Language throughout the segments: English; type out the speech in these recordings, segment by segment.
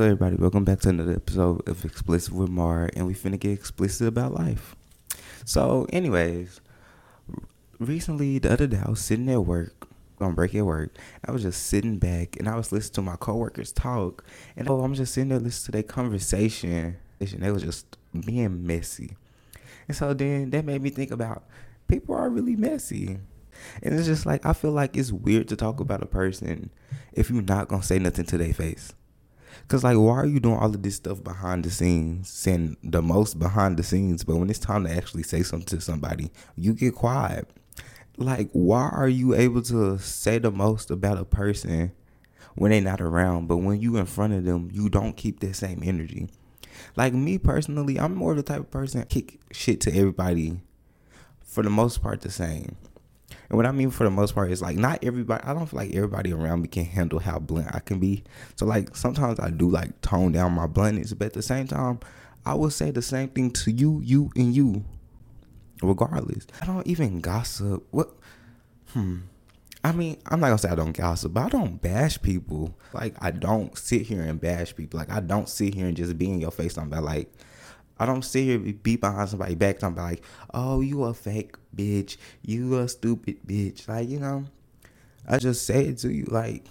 So everybody, welcome back to another episode of Explicit with Mar, and we finna get explicit about life. So, anyways, recently the other day I was sitting at work, on break at work. I was just sitting back and I was listening to my coworkers talk, and oh, I'm just sitting there listening to their conversation. And they was just being messy, and so then that made me think about people are really messy. And it's just like I feel like it's weird to talk about a person if you're not gonna say nothing to their face. Cause like, why are you doing all of this stuff behind the scenes, saying the most behind the scenes, but when it's time to actually say something to somebody, you get quiet. Like, why are you able to say the most about a person when they're not around, but when you in front of them, you don't keep that same energy? Like me personally, I'm more the type of person kick shit to everybody, for the most part, the same. And what I mean for the most part is like not everybody. I don't feel like everybody around me can handle how blunt I can be. So like sometimes I do like tone down my bluntness, but at the same time, I will say the same thing to you, you, and you, regardless. I don't even gossip. What? Hmm. I mean, I'm not gonna say I don't gossip, but I don't bash people. Like I don't sit here and bash people. Like I don't sit here and just be in your face on that. Like I don't sit here be behind somebody back talking about like, oh, you a fake bitch, you a stupid bitch. Like, you know, I just say it to you. Like,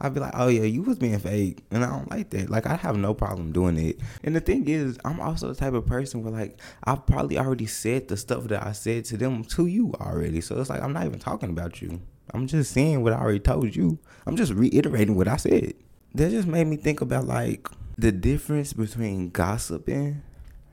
I'd be like, oh yeah, you was being fake, and I don't like that. Like, I have no problem doing it. And the thing is, I'm also the type of person where like I've probably already said the stuff that I said to them to you already. So it's like I'm not even talking about you. I'm just saying what I already told you. I'm just reiterating what I said. That just made me think about like the difference between gossiping,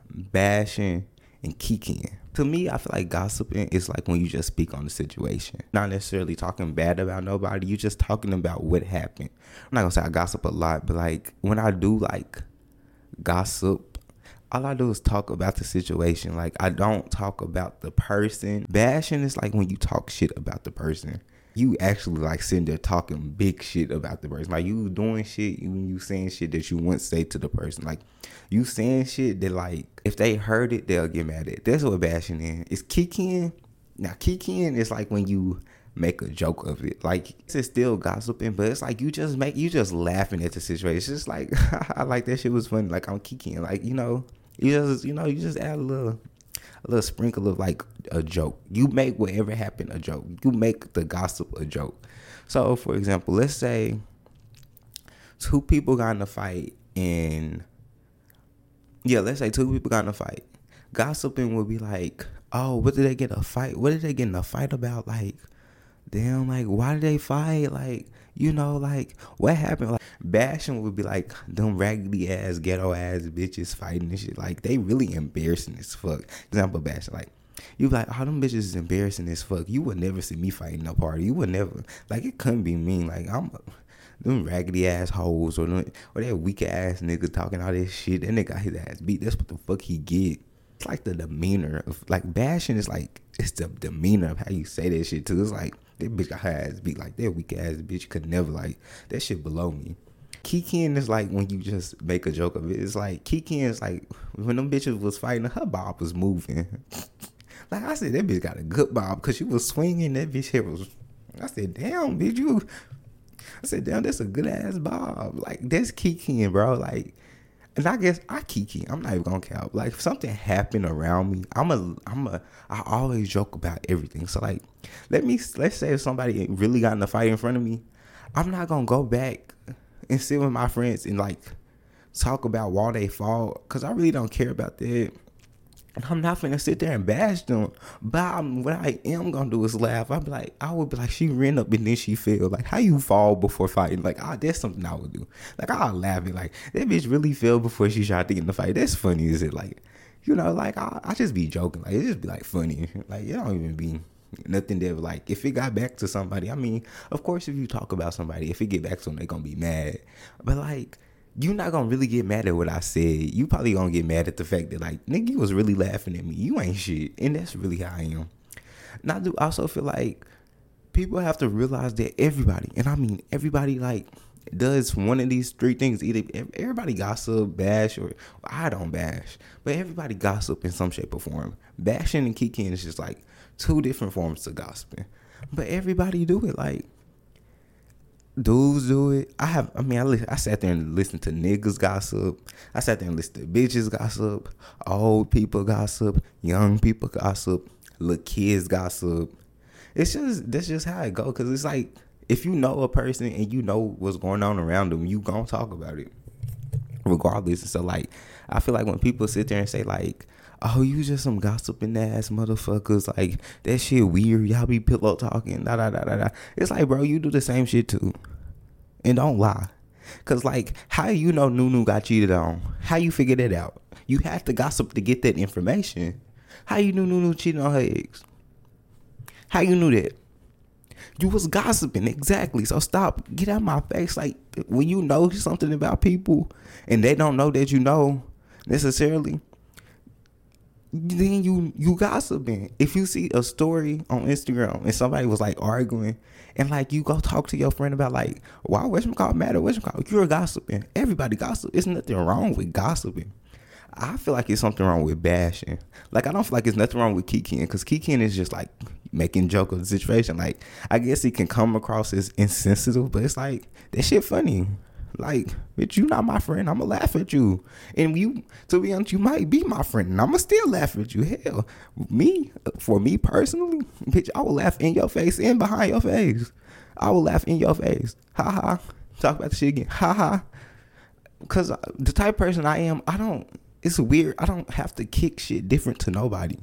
bashing, and kicking. To me, I feel like gossiping is like when you just speak on the situation. Not necessarily talking bad about nobody, you just talking about what happened. I'm not gonna say I gossip a lot, but like when I do like gossip, all I do is talk about the situation. Like I don't talk about the person. Bashing is like when you talk shit about the person you actually like sitting there talking big shit about the person. Like you doing shit, you you saying shit that you wouldn't say to the person. Like you saying shit that like if they heard it, they'll get mad at. It. That's what bashing in is. It's kicking. Now kicking is like when you make a joke of it. Like it's still gossiping, but it's like you just make you just laughing at the situation. It's just like I like that shit was funny. Like I'm kicking. Like you know, you just you know you just add a little a little sprinkle of like a joke. You make whatever happened a joke. You make the gossip a joke. So, for example, let's say two people got in a fight and yeah, let's say two people got in a fight. Gossiping would be like, oh, what did they get a fight? What did they get in a fight about? Like, damn, like why did they fight? Like, you know, like what happened? Like bashing would be like them raggedy ass ghetto ass bitches fighting and shit. Like they really embarrassing as fuck. Example bashing, like you like, oh, them bitches is embarrassing as fuck. You would never see me fighting no party. You would never like it couldn't be me. Like I'm them raggedy ass hoes or them, or that weak ass nigga talking all this shit. That nigga got his ass beat. That's what the fuck he get. It's like the demeanor of like bashing is like it's the demeanor of how you say that shit too. It's like that bitch her ass beat like that weak ass bitch could never like that shit below me. Kikiing is like when you just make a joke of it. It's like Kikiing is like when them bitches was fighting, her bob was moving. like I said, that bitch got a good bob because she was swinging. That bitch here was. I said, damn, bitch, you. I said, damn, that's a good ass bob. Like that's Kikiing, bro. Like and I guess I kiki. I'm not even gonna count. Like if something happened around me, I'm a I'm a I always joke about everything. So like let me let's say if somebody really got in a fight in front of me, I'm not gonna go back and sit with my friends and like talk about why they fall because I really don't care about that. And I'm not gonna sit there and bash them. But I'm, what I am gonna do is laugh. I'm like, I would be like, she ran up and then she fell. Like, how you fall before fighting? Like, ah, that's something I would do. Like, I'll laugh it. Like, that bitch really fell before she tried to get in the fight. That's funny, is it? Like, you know, like I, I just be joking. Like, it just be like funny. Like, it don't even be nothing that like if it got back to somebody. I mean, of course, if you talk about somebody, if it get back to them, they gonna be mad. But like you're not gonna really get mad at what I said. You probably gonna get mad at the fact that like nigga was really laughing at me. You ain't shit. And that's really how I am. And I do also feel like people have to realize that everybody, and I mean everybody like does one of these three things. Either everybody gossip, bash, or I don't bash, but everybody gossip in some shape or form. Bashing and kicking is just like two different forms of gossiping. But everybody do it. Like dudes do it. I have. I mean, I li- I sat there and listened to niggas gossip. I sat there and listened to bitches gossip, old people gossip, young people gossip, little kids gossip. It's just that's just how it go. Cause it's like if you know a person and you know what's going on around them, you gonna talk about it, regardless. And so like, I feel like when people sit there and say like, "Oh, you just some gossiping ass motherfuckers," like that shit weird. Y'all be pillow talking, da da da da da. It's like, bro, you do the same shit too, and don't lie. Cause like, how you know Nunu got cheated on? How you figure that out? You have to gossip to get that information. How you knew Nunu cheated on her ex? How you knew that? You was gossiping, exactly. So stop. Get out my face. Like when you know something about people and they don't know that you know necessarily, then you you gossiping. If you see a story on Instagram and somebody was like arguing and like you go talk to your friend about like why Western call matter, Western call you're gossiping. Everybody gossip. There's nothing wrong with gossiping. I feel like it's something wrong with bashing. Like I don't feel like it's nothing wrong with Kikiing because Kikiing is just like making joke of the situation. Like I guess he can come across as insensitive, but it's like that shit funny. Like, bitch, you not my friend. I'ma laugh at you. And you to be honest, you might be my friend. And I'ma still laugh at you. Hell, me, for me personally, bitch, I will laugh in your face and behind your face. I will laugh in your face. Ha ha. Talk about the shit again. Ha ha. Cause the type person I am, I don't it's weird. I don't have to kick shit different to nobody.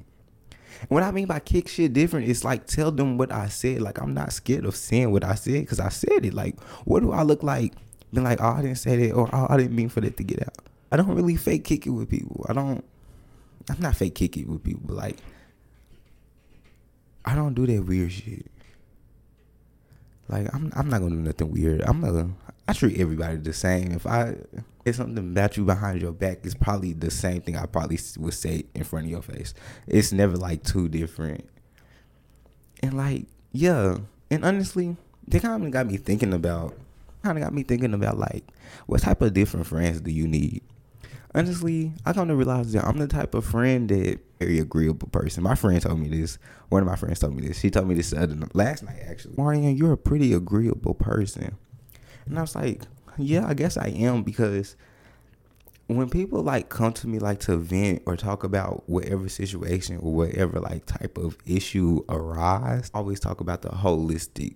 And what I mean by kick shit different is like tell them what I said. Like I'm not scared of saying what I said because I said it. Like what do I look like? Being like, oh, I didn't say that, or oh, I didn't mean for that to get out. I don't really fake kick it with people. I don't. I'm not fake kick it with people. Like I don't do that weird shit. Like I'm, I'm not gonna do nothing weird. I'm not. gonna, I treat everybody the same. If I it's something about you behind your back, it's probably the same thing I probably would say in front of your face. It's never like too different. And like, yeah, and honestly, they kind of got me thinking about, kind of got me thinking about like, what type of different friends do you need? Honestly, I kind of realized that I'm the type of friend that very agreeable person. My friend told me this. One of my friends told me this. She told me this the other last night actually. Marian, you're a pretty agreeable person. And I was like, yeah, I guess I am because when people like come to me like to vent or talk about whatever situation or whatever like type of issue arise, I always talk about the holistic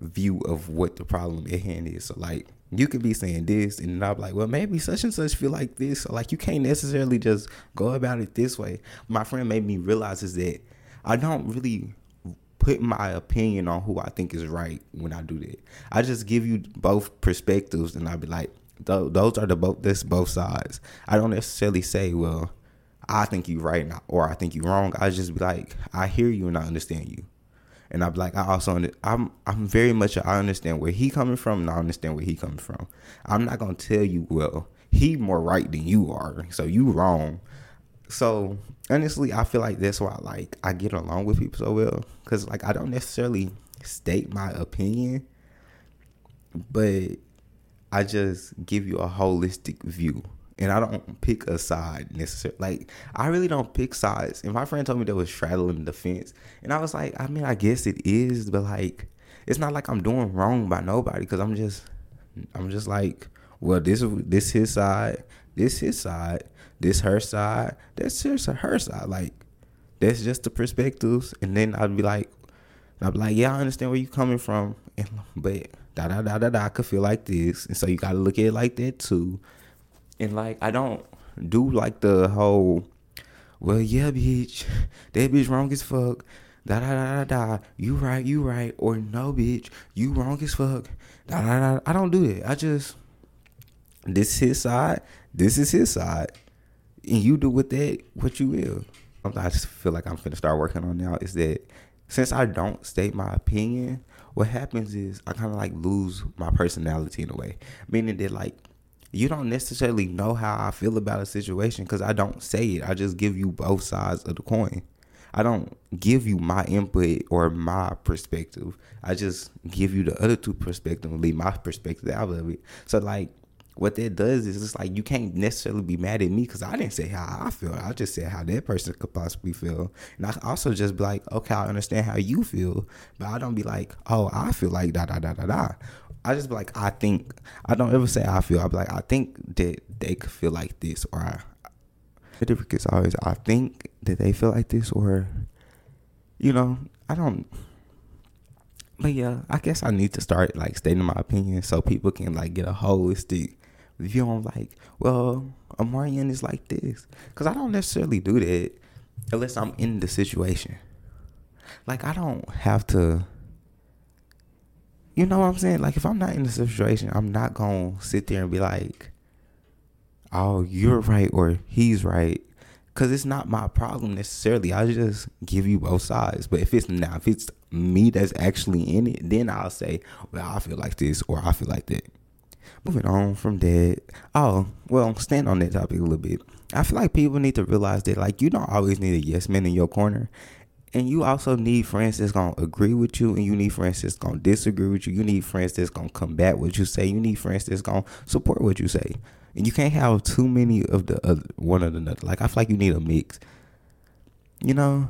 view of what the problem at hand is. So like you could be saying this and I'm like, well maybe such and such feel like this. So like you can't necessarily just go about it this way. My friend made me realize is that I don't really put my opinion on who I think is right when I do that. I just give you both perspectives, and I'll be like, those are the both. This both sides. I don't necessarily say, well, I think you're right or I think you're wrong. I just be like, I hear you and I understand you, and I'm like, I also, I'm, I'm very much, I understand where he coming from, and I understand where he coming from. I'm not gonna tell you, well, he more right than you are, so you wrong. So honestly, I feel like that's why like I get along with people so well because like I don't necessarily state my opinion, but I just give you a holistic view. And I don't pick a side necessarily. Like I really don't pick sides. And my friend told me that was straddling the fence, and I was like, I mean, I guess it is, but like, it's not like I'm doing wrong by nobody because I'm just, I'm just like, well, this is this his side, this his side, this her side, that's just her side. Like that's just the perspectives. And then I'd be like, I'd be like, yeah, I understand where you coming from, and but da da da da da, I could feel like this, and so you gotta look at it like that too. And like I don't do like the whole, well, yeah, bitch, that bitch wrong as fuck. Da da da da da. You right, you right, or no, bitch, you wrong as fuck. Da da da. I don't do that. I just this is his side. This is his side and you do with that what you will. I just feel like I'm gonna start working on now is that since I don't state my opinion, what happens is I kind of like lose my personality in a way, meaning that like you don't necessarily know how I feel about a situation because I don't say it. I just give you both sides of the coin. I don't give you my input or my perspective. I just give you the other two perspectives and leave my perspective out of it. So like what that does is it's like you can't necessarily be mad at me because I didn't say how I feel. I just said how that person could possibly feel. And I also just be like, okay, I understand how you feel, but I don't be like, oh, I feel like da da da da da. I just be like, I think. I don't ever say I feel. I be like, I think that they could feel like this, or I. The difference always, I think that they feel like this, or, you know, I don't. But yeah, I guess I need to start like stating my opinion so people can like get a holistic view on like, well, Amarian is like this, because I don't necessarily do that unless I'm in the situation. Like I don't have to you know what I'm saying? Like if I'm not in the situation, I'm not gonna sit there and be like, "Oh, you're right" or "He's right," because it's not my problem necessarily. I just give you both sides. But if it's not, if it's me that's actually in it, then I'll say, "Well, I feel like this" or "I feel like that." Moving on from that. Oh, well, stand on that topic a little bit. I feel like people need to realize that like you don't always need a yes man in your corner. And you also need friends that's gonna agree with you, and you need friends that's gonna disagree with you. You need friends that's gonna combat what you say. You need friends that's gonna support what you say. And you can't have too many of the other one or the other. Like I feel like you need a mix. You know,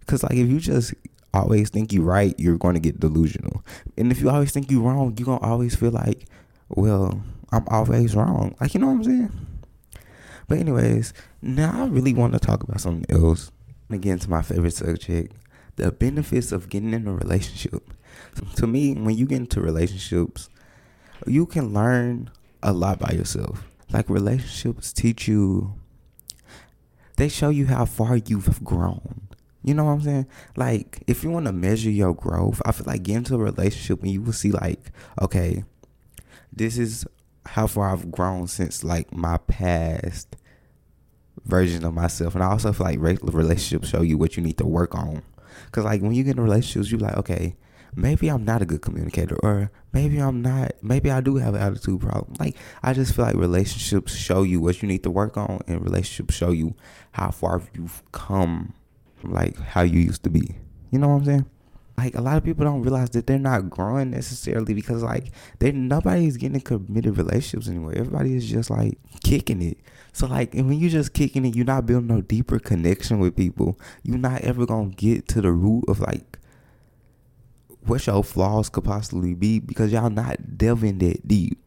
because like if you just always think you're right, you're going to get delusional. And if you always think you're wrong, you're gonna always feel like, well, I'm always wrong. Like you know what I'm saying? But anyways, now I really want to talk about something else again to my favorite subject the benefits of getting in a relationship. To me, when you get into relationships, you can learn a lot by yourself. Like relationships teach you, they show you how far you've grown. You know what I'm saying? Like, if you want to measure your growth, I feel like get into a relationship and you will see, like, okay, this is how far I've grown since like my past version of myself. And I also feel like relationships show you what you need to work on. Cause like when you get in relationships, you're like, okay, maybe I'm not a good communicator, or maybe I'm not. Maybe I do have an attitude problem. Like I just feel like relationships show you what you need to work on, and relationships show you how far you've come, like how you used to be. You know what I'm saying? Like a lot of people don't realize that they're not growing necessarily because like they nobody's getting committed relationships anymore. Everybody is just like kicking it. So like and when you're just kicking it, you're not building no deeper connection with people. You're not ever gonna get to the root of like what your flaws could possibly be because y'all not delving that deep.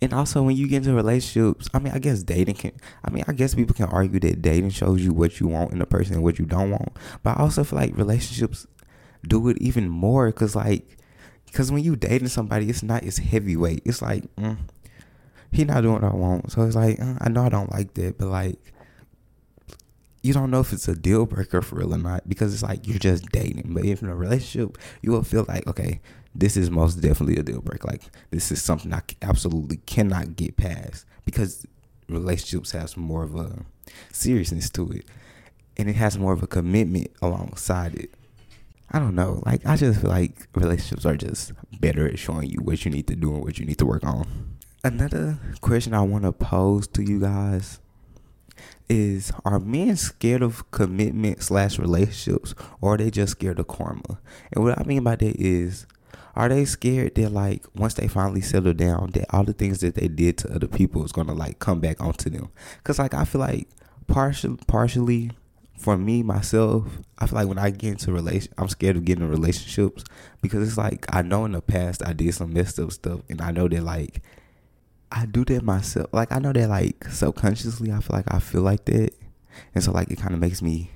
And also, when you get into relationships, I mean, I guess dating can. I mean, I guess people can argue that dating shows you what you want in a person and what you don't want. But I also feel like relationships do it even more because like because when you dating somebody it's not as heavyweight. It's like mm, he not doing what i want. So it's like uh, i know i don't like that but like you don't know if it's a deal breaker for real or not because it's like you're just dating. But if in a relationship you will feel like okay this is most definitely a deal breaker. Like this is something i absolutely cannot get past because relationships has more of a seriousness to it and it has more of a commitment alongside it I don't know. Like I just feel like relationships are just better at showing you what you need to do and what you need to work on. Another question I want to pose to you guys is are men scared of commitment slash relationships or are they just scared of karma? And what I mean by that is are they scared that like once they finally settle down that all the things that they did to other people is gonna like come back onto them? Cause like I feel like partial partially for me myself, I feel like when I get into relation, I'm scared of getting in relationships because it's like I know in the past I did some messed up stuff, and I know that like I do that myself. Like I know that like subconsciously, I feel like I feel like that, and so like it kind of makes me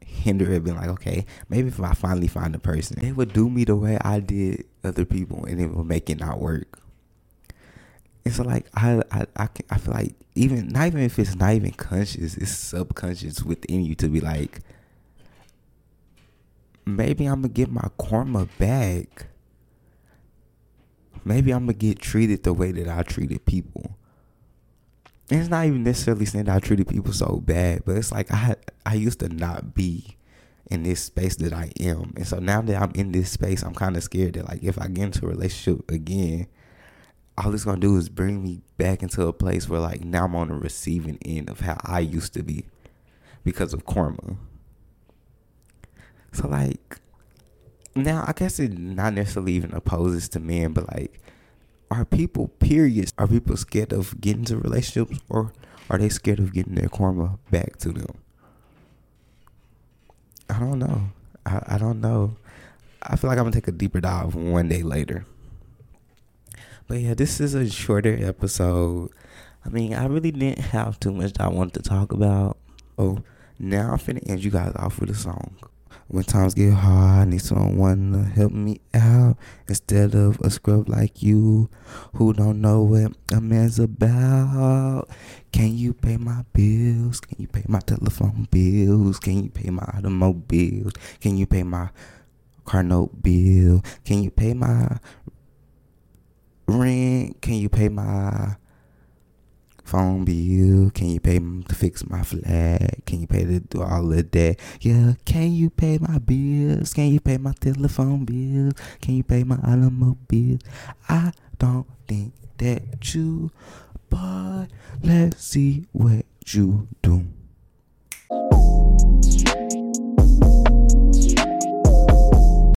hinder it, being like, okay, maybe if I finally find a person, they would do me the way I did other people, and it would make it not work. And so like I I I, I feel like even not even if it's not even conscious, it's subconscious within you to be like, maybe I'm gonna get my karma back. Maybe I'm gonna get treated the way that I treated people. And it's not even necessarily saying that I treated people so bad, but it's like I I used to not be in this space that I am, and so now that I'm in this space, I'm kind of scared that like if I get into a relationship again all it's gonna do is bring me back into a place where like now I'm on the receiving end of how I used to be because of karma. So like now I guess it not necessarily even opposes to men, but like are people periods are people scared of getting to relationships or are they scared of getting their karma back to them? I don't know. I, I don't know. I feel like I'm gonna take a deeper dive one day later. But yeah, this is a shorter episode. I mean, I really didn't have too much I wanted to talk about. Oh, now I'm finna end you guys off with a song. When times get hard, I need someone to help me out instead of a scrub like you who don't know what a man's about. Can you pay my bills? Can you pay my telephone bills? Can you pay my automobiles? Can you pay my car note bill? Can you pay my rent? Can you pay my phone bill? Can you pay to fix my flat? Can you pay to do all of that? Yeah, can you pay my bills? Can you pay my telephone bills? Can you pay my automobile? I don't think that you, but let's see what you do.